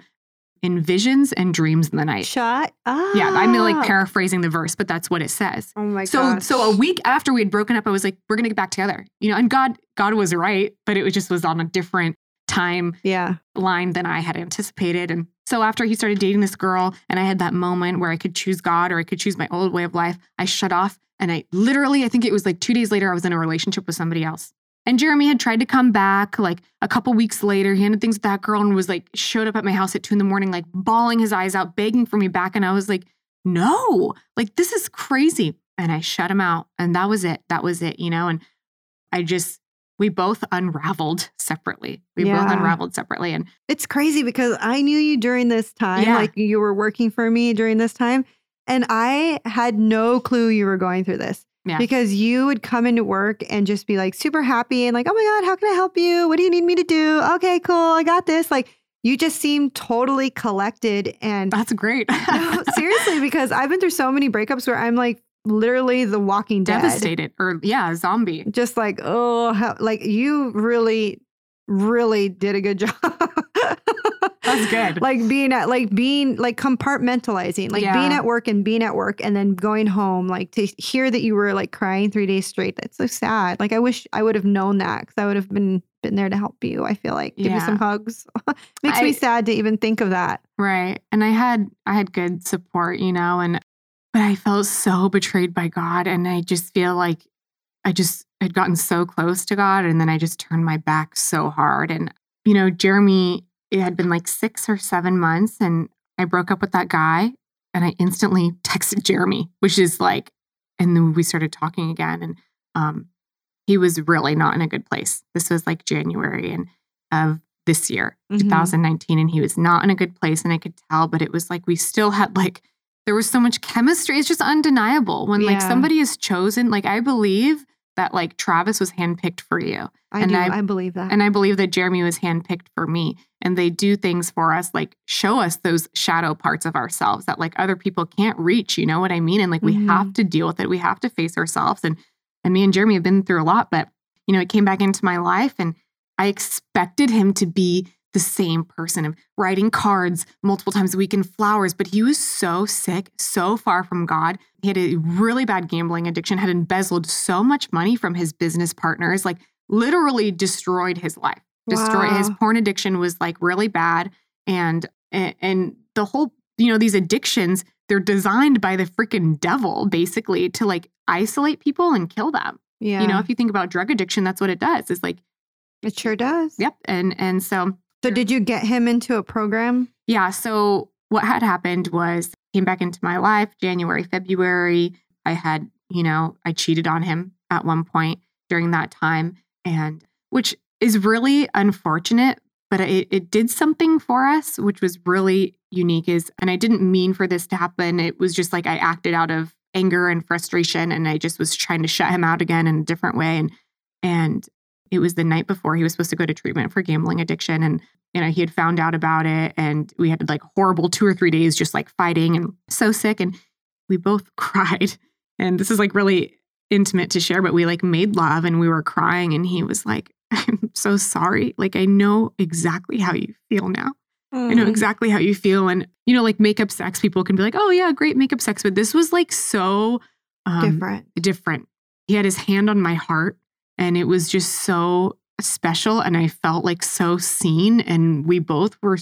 in visions and dreams in the night. Shut up. Yeah, I'm like paraphrasing the verse, but that's what it says. Oh my so, gosh. So a week after we had broken up, I was like, we're gonna get back together. You know, and God, God was right, but it was just was on a different time yeah. line than I had anticipated. And so after he started dating this girl and I had that moment where I could choose God or I could choose my old way of life, I shut off and I literally, I think it was like two days later, I was in a relationship with somebody else. And Jeremy had tried to come back like a couple weeks later. He ended things with that girl and was like, showed up at my house at two in the morning, like bawling his eyes out, begging for me back. And I was like, no, like this is crazy. And I shut him out. And that was it. That was it, you know? And I just, we both unraveled separately. We yeah. both unraveled separately. And it's crazy because I knew you during this time, yeah. like you were working for me during this time. And I had no clue you were going through this. Yeah. Because you would come into work and just be like super happy and like, oh my God, how can I help you? What do you need me to do? Okay, cool. I got this. Like, you just seem totally collected and that's great. no, seriously, because I've been through so many breakups where I'm like literally the walking dead. Devastated or yeah, zombie. Just like, oh, how, like you really, really did a good job. That's good. like being at like being like compartmentalizing, like yeah. being at work and being at work and then going home, like to hear that you were like crying three days straight. That's so sad. Like I wish I would have known that because I would have been been there to help you. I feel like give yeah. you some hugs. Makes I, me sad to even think of that. Right. And I had I had good support, you know, and but I felt so betrayed by God and I just feel like I just had gotten so close to God and then I just turned my back so hard. And, you know, Jeremy, it had been like six or seven months and I broke up with that guy and I instantly texted Jeremy, which is like, and then we started talking again. And um, he was really not in a good place. This was like January and of this year, Mhm. 2019, and he was not in a good place. And I could tell, but it was like we still had like there was so much chemistry. It's just undeniable when like somebody is chosen. Like I believe that like Travis was handpicked for you. I and do. I- I, believe that. And I believe that Jeremy was handpicked for me. And they do things for us, like show us those shadow parts of ourselves that like other people can't reach. You know what I mean? And like we Mhm. have to deal with it. We have to face ourselves. And and me and Jeremy have been through a lot, but you know, it came back into my life and I expected him to be the same person of writing cards multiple times a week and flowers, but he was so sick, so far from God. He had a really bad gambling addiction, had embezzled so much money from his business partners, like literally destroyed his life. Destroyed his porn addiction was like really bad. And and, and the whole, you know, these addictions, they're designed by the freaking devil basically to like isolate people and kill them. yeah. You know, if you think about drug addiction, that's what it does. It's like, it sure does. yep. And and so So did you get him into a program? Yeah. So what had happened was came back into my life January, February. I had, you know, I cheated on him at one point during that time, and which is really unfortunate, but it, it did something for us, which was really unique. Is and I didn't mean for this to happen. It was just like I acted out of anger and frustration, and I just was trying to shut him out again in a different way. And and it was the night before he was supposed to go to treatment for gambling addiction, and you know, he had found out about it and we had like horrible two or three days just like fighting and so sick. And we both cried. And this is like really intimate to share, but we like made love and we were crying. And he was like, I'm so sorry. Like, I know exactly how you feel now. I Mm. know exactly how you feel. And, you know, like makeup sex, people can be like, oh, yeah, great makeup sex. But this was like so um, different. different. He had his hand on my heart and it was just so special and I felt like so seen and we both were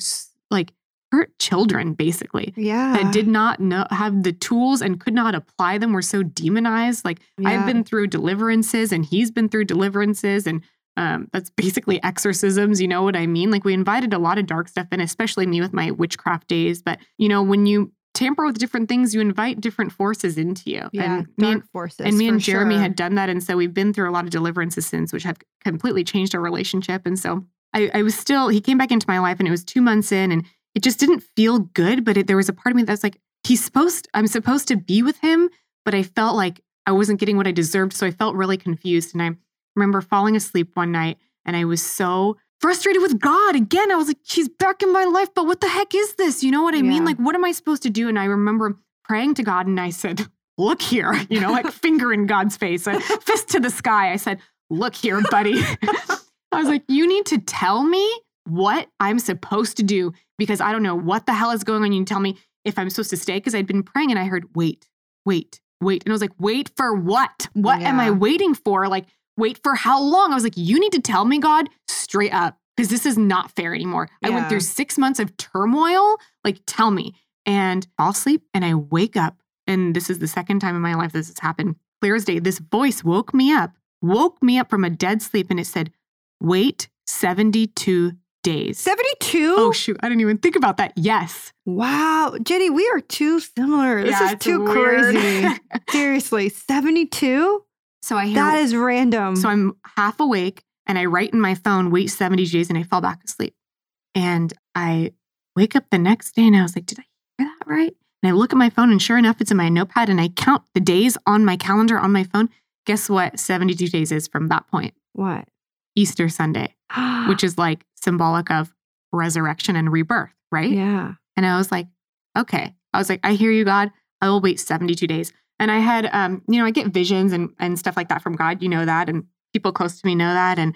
like hurt children basically Yeah. that did not know have the tools and could not apply them were so demonized like Yeah. I've been through deliverances and he's been through deliverances and um, that's basically exorcisms. You know what I mean? Like we invited a lot of dark stuff in, especially me with my witchcraft days. But you know, when you tamper with different things, you invite different forces into you. yeah. and me and, forces. and me and Jeremy sure. had done that, and so we've been through a lot of deliverances since, which have completely changed our relationship. And so I, I was still he came back into my life, and it was two months in, and it just didn't feel good. But it, there was a part of me that was like, he's supposed, I'm supposed to be with him, but I felt like I wasn't getting what I deserved, so I felt really confused. And I remember falling asleep one night, and I was so frustrated with God again. I was like, He's back in my life, but what the heck is this? You know what I mean? Like, what am I supposed to do? And I remember praying to God, and I said, Look here, you know, like finger in God's face, a fist to the sky. I said, Look here, buddy. I was like, You need to tell me what I'm supposed to do because I don't know what the hell is going on. You tell me if I'm supposed to stay because I'd been praying and I heard, Wait, wait, wait. And I was like, Wait for what? What am I waiting for? Like, wait for how long? I was like, You need to tell me, God, straight up because this is not fair anymore. I went through six months of turmoil. Like, tell me. And fall asleep and I wake up. And this is the second time in my life this has happened. Clear as day. This voice woke me up, woke me up from a dead sleep, and it said, Wait 72 days. 72? Oh, shoot. I didn't even think about that. Yes. wow. Jenny, we are too similar. This Yeah, is too weird. crazy. Seriously, 72? So I hear, That is random. so I'm half awake and I write in my phone, wait 70 days, and I fall back asleep. And I wake up the next day and I was like, did I hear that right? And I look at my phone and sure enough, it's in my notepad and I count the days on my calendar on my phone. Guess what 72 days is from that point? what? Easter Sunday, which is like symbolic of resurrection and rebirth, right? yeah. And I was like, okay. I was like, I hear you, God. I will wait 72 days. And I had, um, you know, I get visions and, and stuff like that from God. You know that. And people close to me know that. And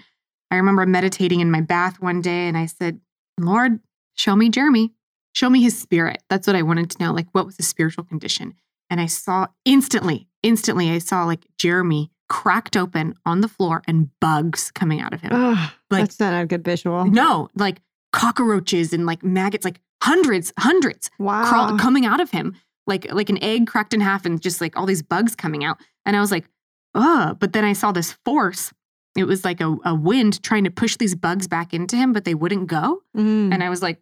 I remember meditating in my bath one day and I said, Lord, show me Jeremy. Show me his spirit. That's what I wanted to know. Like, what was his spiritual condition? And I saw instantly, instantly, I saw like Jeremy cracked open on the floor and bugs coming out of him. Ugh, Like- that's not a good visual. No, like cockroaches and like maggots, like hundreds, hundreds Wow. crawl, coming out of him, like like an egg cracked in half, and just like all these bugs coming out. And I was like, ugh. But then I saw this force. It was like a, a wind trying to push these bugs back into him, but they wouldn't go. Mm. And I was like,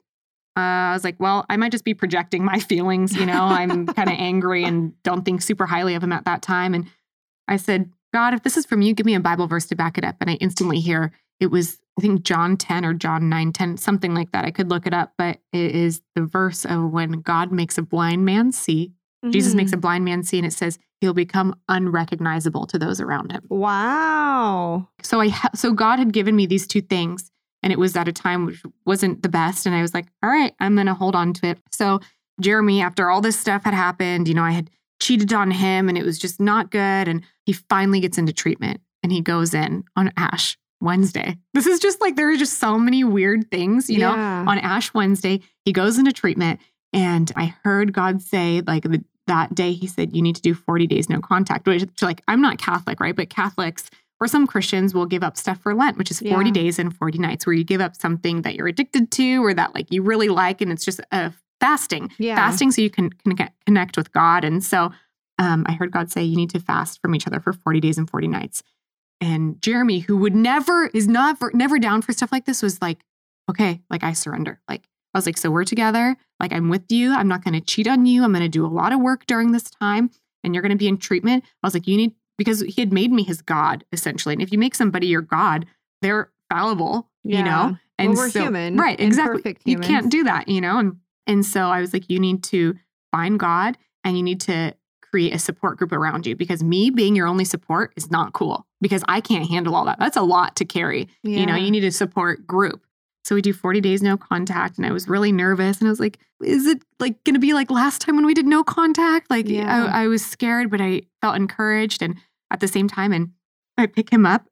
uh, I was like, well, I might just be projecting my feelings. You know, I'm kind of angry and don't think super highly of him at that time. And I said, God, if this is from you, give me a Bible verse to back it up. And I instantly hear it was, I think, John 10 or John 9, 10, something like that. I could look it up, but it is the verse of when God makes a blind man see. Jesus makes a Mm. blind man see, and it says he'll become unrecognizable to those around him. Wow. So I ha- so God had given me these two things and it was at a time which wasn't the best and I was like, "All right, I'm going to hold on to it." So Jeremy after all this stuff had happened, you know, I had cheated on him and it was just not good and he finally gets into treatment and he goes in on Ash Wednesday. This is just like there are just so many weird things, you know. Yeah. On Ash Wednesday, he goes into treatment and I heard God say like the, that day he said you need to do 40 days no contact, which like I'm not Catholic, right? But Catholics or some Christians will give up stuff for Lent, which is 40 Yeah. days and 40 nights, where you give up something that you're addicted to or that like you really like, and it's just a fasting, Yeah. fasting so you can, can connect with God. And so um, I heard God say you need to fast from each other for 40 days and 40 nights. And Jeremy, who would never is not never down for stuff like this, was like, okay, like I surrender. Like I was like, so we're together. Like I'm with you. I'm not going to cheat on you. I'm going to do a lot of work during this time, and you're going to be in treatment. I was like, you need because he had made me his God essentially. And if you make somebody your God, they're fallible, you know. And well, we're so- human. right? Exactly. You can't do that, you know. And and so I was like, you need to find God, and you need to create a support group around you because me being your only support is not cool because I can't handle all that. That's a lot to carry. You know, you need a support group. So we do 40 days no contact. And I was really nervous. And I was like, is it like going to be like last time when we did no contact? Like Yeah. I, I was scared, but I felt encouraged. And at the same time, and I pick him up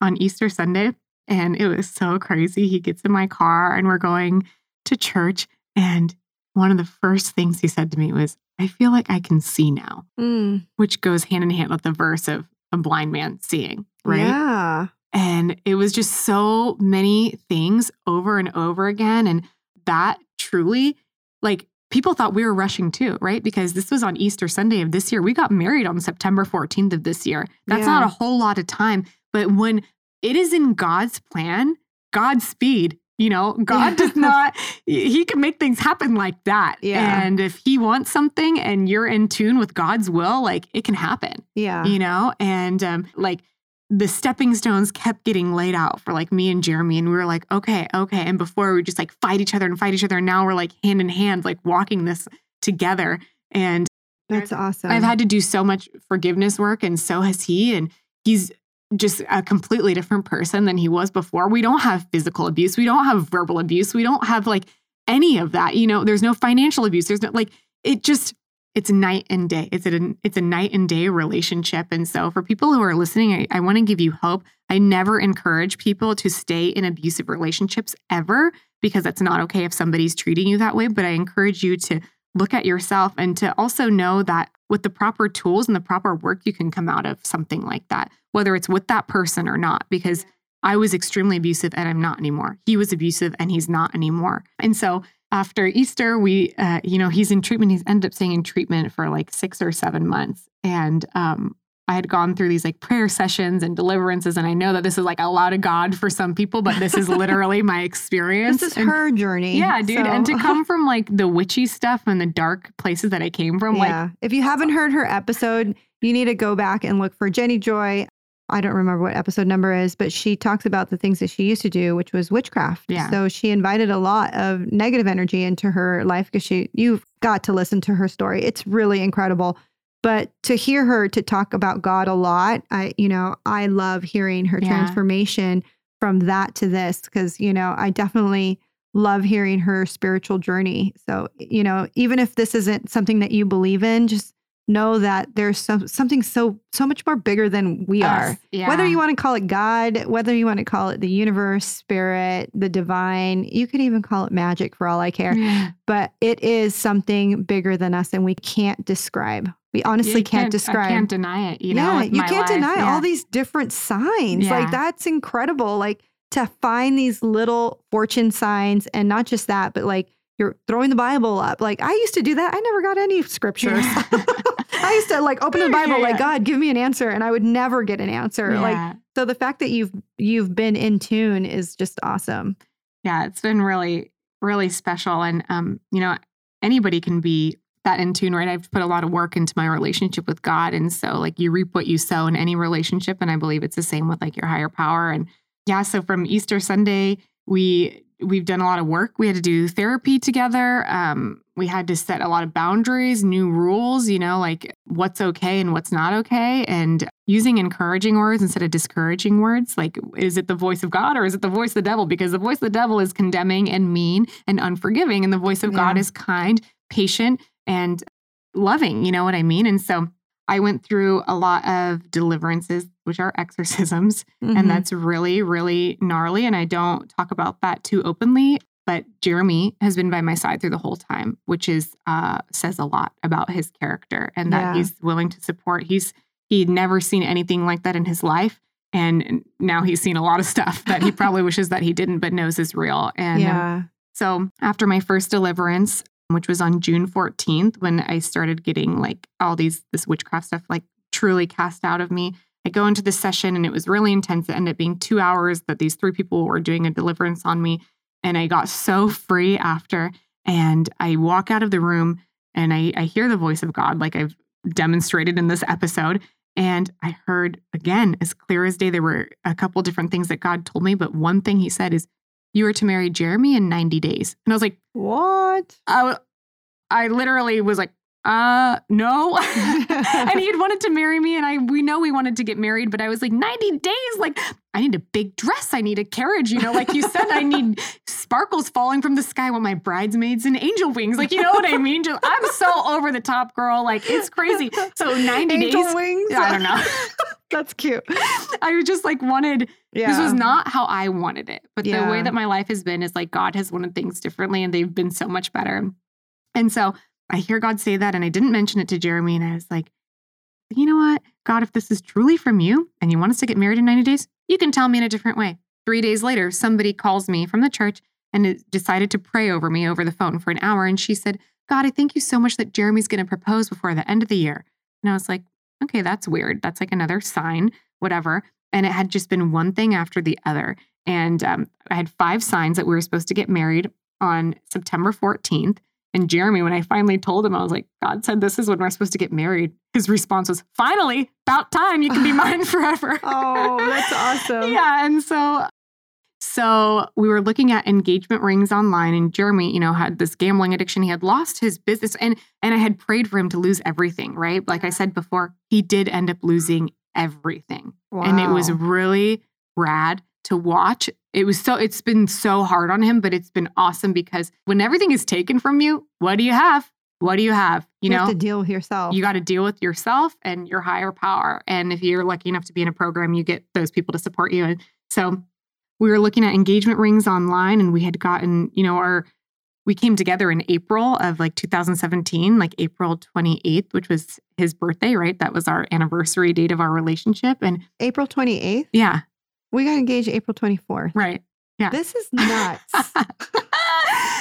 on Easter Sunday. And it was so crazy. He gets in my car and we're going to church. And one of the first things he said to me was, I feel like I can see now, Mm. which goes hand in hand with the verse of a blind man seeing, right? Yeah. And it was just so many things over and over again. And that truly, like, people thought we were rushing too, right? Because this was on Easter Sunday of this year. We got married on September 14th of this year. That's Yeah. not a whole lot of time. But when it is in God's plan, God's speed, you know, God does not, He can make things happen like that. Yeah. And if He wants something and you're in tune with God's will, like it can happen Yeah. you know and um like the stepping stones kept getting laid out for like me and jeremy and we were like okay okay and before we just like fight each other and fight each other and now we're like hand in hand like walking this together and That's awesome. i've had to do so much forgiveness work and so has he and he's just a completely different person than he was before we don't have physical abuse we don't have verbal abuse we don't have like any of that you know there's no financial abuse there's no like it just it's night and day. It's a it's a night and day relationship. And so for people who are listening, I, I want to give you hope. I never encourage people to stay in abusive relationships ever because that's not okay if somebody's treating you that way. But I encourage you to look at yourself and to also know that with the proper tools and the proper work, you can come out of something like that, whether it's with that person or not. Because I was extremely abusive and I'm not anymore. He was abusive and he's not anymore. And so after Easter, we, uh, you know, he's in treatment. He's ended up staying in treatment for like six or seven months. And um, I had gone through these like prayer sessions and deliverances. And I know that this is like a lot of God for some people, but this is literally my experience. this is And- her journey. Yeah, dude. And to come from like the witchy stuff and the dark places that I came from, like, yeah. if you haven't heard her episode, you need to go back and look for Jenny Joy. I don't remember what episode number is, but she talks about the things that she used to do, which was witchcraft. Yeah. So she invited a lot of negative energy into her life because she you've got to listen to her story. It's really incredible. But to hear her to talk about God a lot, I you know, I love hearing her Yeah. transformation from that to this because, you know, I definitely love hearing her spiritual journey. So, you know, even if this isn't something that you believe in, just know that there's some, something so so much more bigger than we are. Yeah. Whether you want to call it God, whether you want to call it the universe, spirit, the divine, you could even call it magic for all I care. Yeah. But it is something bigger than us and we can't describe. We honestly You can't, describe. I can't deny it. You know, yeah, with you can't life. deny Yeah. all these different signs. Yeah. Like that's incredible. Like to find these little fortune signs and not just that, but like you're throwing the Bible up. Like I used to do that. I never got any scriptures. I used to like open the Bible, Yeah, like. God, give me an answer, and I would never get an answer. Like so, the fact that you've you've been in tune is just awesome. yeah, it's been really, really special. And, um, you know, anybody can be that in tune, right? I've put a lot of work into my relationship with God. And so, like, you reap what you sow in any relationship. And I believe it's the same with like your higher power. And yeah, so from Easter Sunday, we, We've done a lot of work. We had to do therapy together. Um, we had to set a lot of boundaries, new rules, you know, like what's okay and what's not okay, and using encouraging words instead of discouraging words. Like, is it the voice of God or is it the voice of the devil? Because the voice of the devil is condemning and mean and unforgiving, and the voice of God is kind, patient, and loving. You know what I mean? And so I went through a lot of deliverances, which are exorcisms. Mhm. And that's really, really gnarly. And I don't talk about that too openly. But Jeremy has been by my side through the whole time, which is uh, says a lot about his character and that Yeah. he's willing to support. He's he'd never seen anything like that in his life, and now he's seen a lot of stuff that he probably wishes that he didn't, but knows is real. And um, so after my first deliverance, which was on June 14th, when I started getting like all these this witchcraft stuff like truly cast out of me, I go into this session and it was really intense. It ended up being two hours that these three people were doing a deliverance on me. And I got so free after. And I walk out of the room and I, I hear the voice of God, like I've demonstrated in this episode. And I heard again, as clear as day, there were a couple different things that God told me. But one thing he said is, You were to marry Jeremy in 90 days. And I was like, What? I, I literally was like, uh, no. and he had wanted to marry me, and I we know we wanted to get married, but I was like, 90 days, like I need a big dress, I need a carriage, you know, like you said, I need sparkles falling from the sky. Want my bridesmaids and angel wings. Like, you know what I mean? Just I'm so over the top girl. Like it's crazy. So 90 Angel days. wings. I don't know. That's cute. I just like wanted Yeah. this was not how I wanted it. But the way that my life has been is like God has wanted things differently and they've been so much better. And so I hear God say that and I didn't mention it to Jeremy and I was like, you know what? God, if this is truly from you and you want us to get married in 90 days, you can tell me in a different way. Three days later, somebody calls me from the church and decided to pray over me over the phone for an hour. And she said, God, I thank you so much that Jeremy's going to propose before the end of the year. And I was like, okay, that's weird. That's like another sign, whatever. And it had just been one thing after the other. And um, I had five signs that we were supposed to get married on September 14th. And Jeremy, when I finally told him, I was like, God said this is when we're supposed to get married. His response was, finally, about time. You can be mine forever. Oh, that's awesome. yeah. And so, so we were looking at engagement rings online, and Jeremy, you know, had this gambling addiction. He had lost his business, and and I had prayed for him to lose everything. Right, like I said before, he did end up losing everything, and it was really rad to watch. It was so. It's been so hard on him, but it's been awesome because when everything is taken from you, what do you have? What do you have? You, you know, have to deal with yourself. you got to deal with yourself and your higher power. And if you're lucky enough to be in a program, you get those people to support you. And so we were looking at engagement rings online and we had gotten, you know, our, we came together in April of like 2017, like April 28th, which was his birthday, right? That was our anniversary date of our relationship. And April 28th. yeah, We got engaged April 24th. right. Yeah. This is nuts.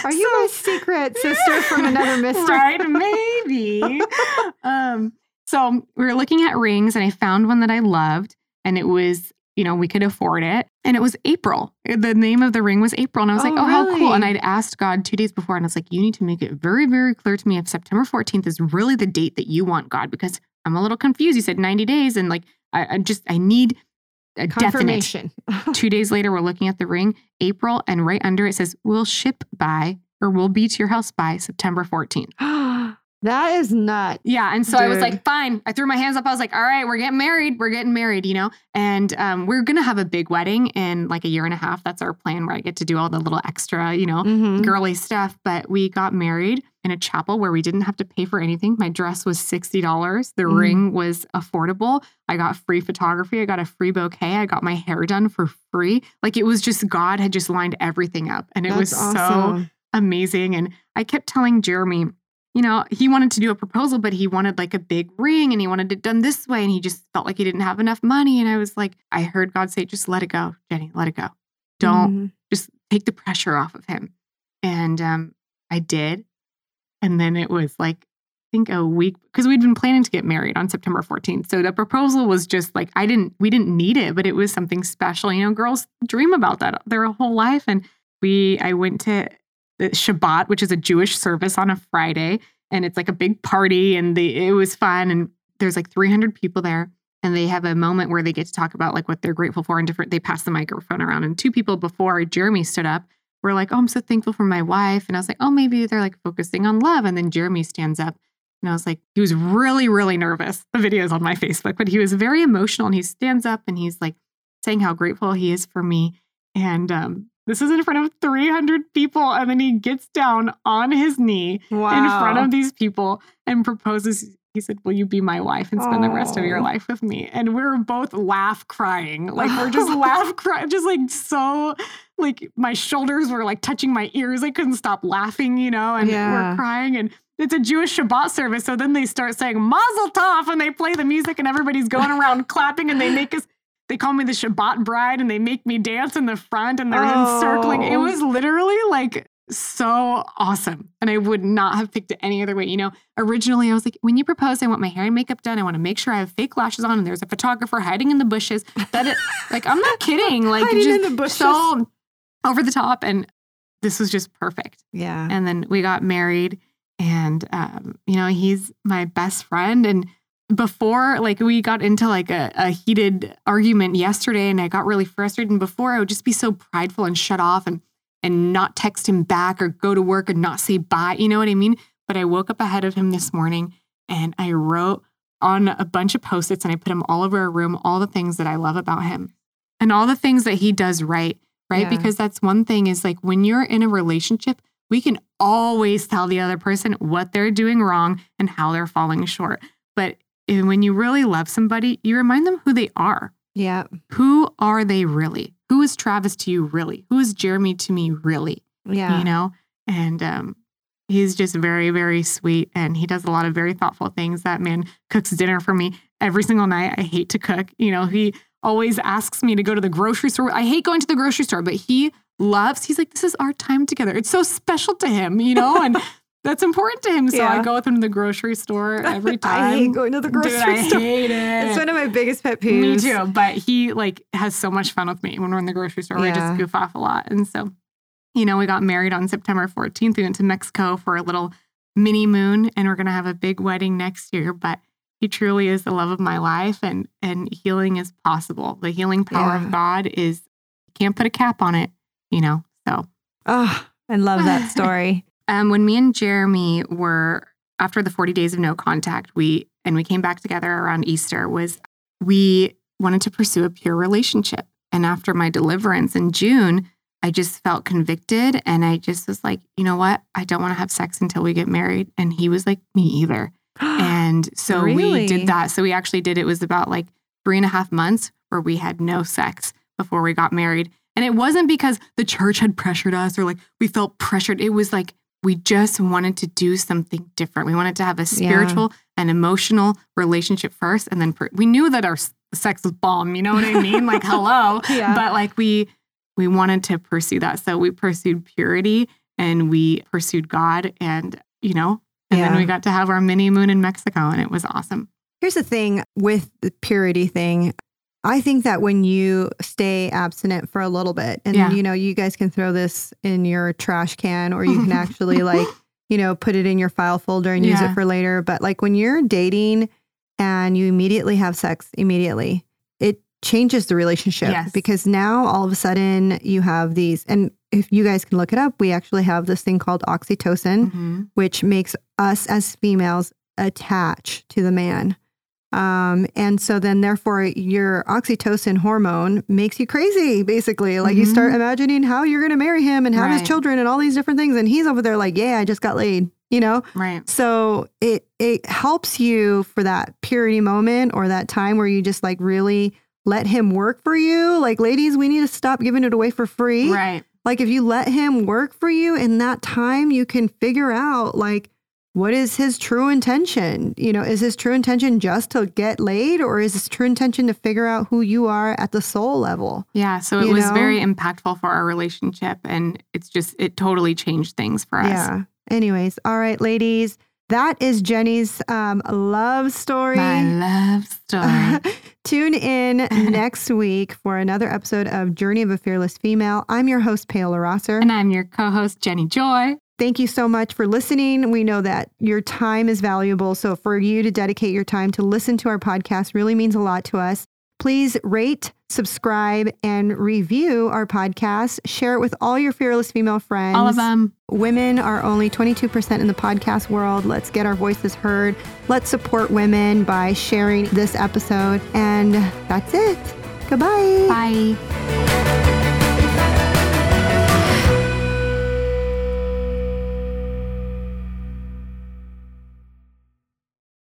Are you my secret sister from another mystery? right? Maybe. um, so we were looking at rings, and I found one that I loved, and it was, you know, we could afford it, and it was April. The name of the ring was April, and I was like, Oh, oh, how cool! And? I'd asked God two days before, and I was like, you need to make it very, very clear to me if September 14th is really the date that you want, God, because I'm a little confused. You said 90 days, and like, I, I just, I need a. Confirmation. Two days later, we're looking at the ring, April, and right under it says, we'll ship by or we'll be to your house by September 14th. that is nuts. Yeah. And so I was like, fine. I threw my hands up. I was like, all right, we're getting married. We're getting married, you know? And um, we're going to have a big wedding in like a year and a half. That's our plan where I get to do all the little extra, you know, Mhm. girly stuff. But we got married in a chapel where we didn't have to pay for anything. My dress was $60. The Mm. ring was affordable. I got free photography. I got a free bouquet. I got my hair done for free. Like it was just God had just lined everything up. And it That's was so amazing. And I kept telling Jeremy, you know, he wanted to do a proposal, but he wanted like a big ring and he wanted it done this way. And he just felt like he didn't have enough money. And I was like, I heard God say, just let it go, Jenny, let it go. Don't Mhm. just take the pressure off of him. And um, I did. And then it was like, I think a week because we'd been planning to get married on September 14th. So the proposal was just like, I didn't, we didn't need it, but it was something special. You know, girls dream about that their whole life. And we, I went to Shabbat, which is a Jewish service on a Friday. And it's like a big party and the, it was fun. And there's like 300 people there and they have a moment where they get to talk about like what they're grateful for and different they pass the microphone around and two people before jeremy stood up were like oh i'm so thankful for my wife and i was like oh maybe they're like focusing on love and then jeremy stands up and i was like he was really really nervous the video is on my facebook but he was very emotional and he stands up and he's like saying how grateful he is for me and um, this is in front of 300 people and then he gets down on his knee Wow. in front of these people and proposes he said will you be my wife and spend the rest of your life with me and we're both laugh crying like we're just laugh crying just like so like my shoulders were like touching my ears i couldn't stop laughing you know and Yeah. we're crying and it's a Jewish Shabbat service. So then they start saying Mazel Tov and they play the music and everybody's going around clapping and they make us, they call me the Shabbat bride and they make me dance in the front and they're encircling. It Oh. was literally like so awesome. And I would not have picked it any other way. You know, originally I was like, when you propose, I want my hair and makeup done. I want to make sure I have fake lashes on and there's a photographer hiding in the bushes. That it, like, I'm not kidding. Like, Hiding in the bushes. so over the top. And this was just perfect. Yeah. And then we got married. And, um, you know, he's my best friend. And before, like, we got into like a, a heated argument yesterday and I got really frustrated. And before, I would just be so prideful and shut off and, and not text him back or go to work and not say bye. You know what I mean? But I woke up ahead of him this morning and I wrote on a bunch of post its and I put them all over our room, all the things that I love about him and all the things that he does right. Right. Yeah. Because that's one thing is like when you're in a relationship, we can always tell the other person what they're doing wrong and how they're falling short. But when you really love somebody, you remind them who they are. yeah. Who are they really? Who is Travis to you really? Who is Jeremy to me really? Yeah. You know? And um, he's just very, very sweet. And he does a lot of very thoughtful things. That man cooks dinner for me every single night. I hate to cook. You know, he always asks me to go to the grocery store. I hate going to the grocery store, but he loves, he's like, this is our time together. It's so special to him, you know? And that's important to him. So I go with him to the grocery store every time. I hate going to the grocery Dude, I store. hate it. It's one of my biggest pet peeves. Me too. But he like has so much fun with me when we're in the grocery store. We just goof off a lot. And so, you know, we got married on September 14th. We went to Mexico for a little mini moon and we're gonna have a big wedding next year. But he truly is the love of my life and and healing is possible. The healing power Yeah. of God is you can't put a cap on it, you know. So Oh, I love that story. Um, when me and Jeremy were after the 40 days of no contact, we and we came back together around Easter was we wanted to pursue a pure relationship. And after my deliverance in June, I just felt convicted and I just was like, you know what? I don't want to have sex until we get married. And he was like, me either. And so we did that. So we actually did it was about like three and a half months where we had no sex before we got married. And it wasn't because the church had pressured us or like we felt pressured. It was like we just wanted to do something different. We wanted to have a spiritual and emotional relationship first. And then per- we knew that our sex was bomb. You know what I mean? like, hello. Yeah. But like we, we wanted to pursue that. So we pursued purity and we pursued God and, you know, and then we got to have our mini moon in Mexico and it was awesome. Here's the thing with the purity thing. I think that when you stay abstinent for a little bit, and Yeah. you know, you guys can throw this in your trash can, or you can actually like, you know, put it in your file folder and use it for later. But like when you're dating and you immediately have sex immediately, it changes the relationship Yes. because now all of a sudden you have these, and if you guys can look it up, we actually have this thing called oxytocin Mhm. which makes us as females attach to the man. Um, and so then therefore your oxytocin hormone makes you crazy, basically. Like you start imagining how you're gonna marry him and have his children and all these different things. And he's over there like, Yeah, I just got laid, you know? Right. So it it helps you for that purity moment or that time where you just like really let him work for you. Like, ladies, we need to stop giving it away for free. Right. Like if you let him work for you in that time, you can figure out like what is his true intention? You know, is his true intention just to get laid or is his true intention to figure out who you are at the soul level? Yeah. So it You was know? very impactful for our relationship. And it's just, it totally changed things for us. Yeah. Anyways, all right, ladies. That is Jenny's um, love story. My love story. Tune in next week for another episode of Journey of a Fearless Female. I'm your host, Paola Rosser. and I'm your co host, Jenny Joy. Thank you so much for listening. We know that your time is valuable. So, for you to dedicate your time to listen to our podcast really means a lot to us. Please rate, subscribe, and review our podcast. Share it with all your fearless female friends. All of them. Women are only 22% in the podcast world. Let's get our voices heard. Let's support women by sharing this episode. And that's it. Goodbye. Bye.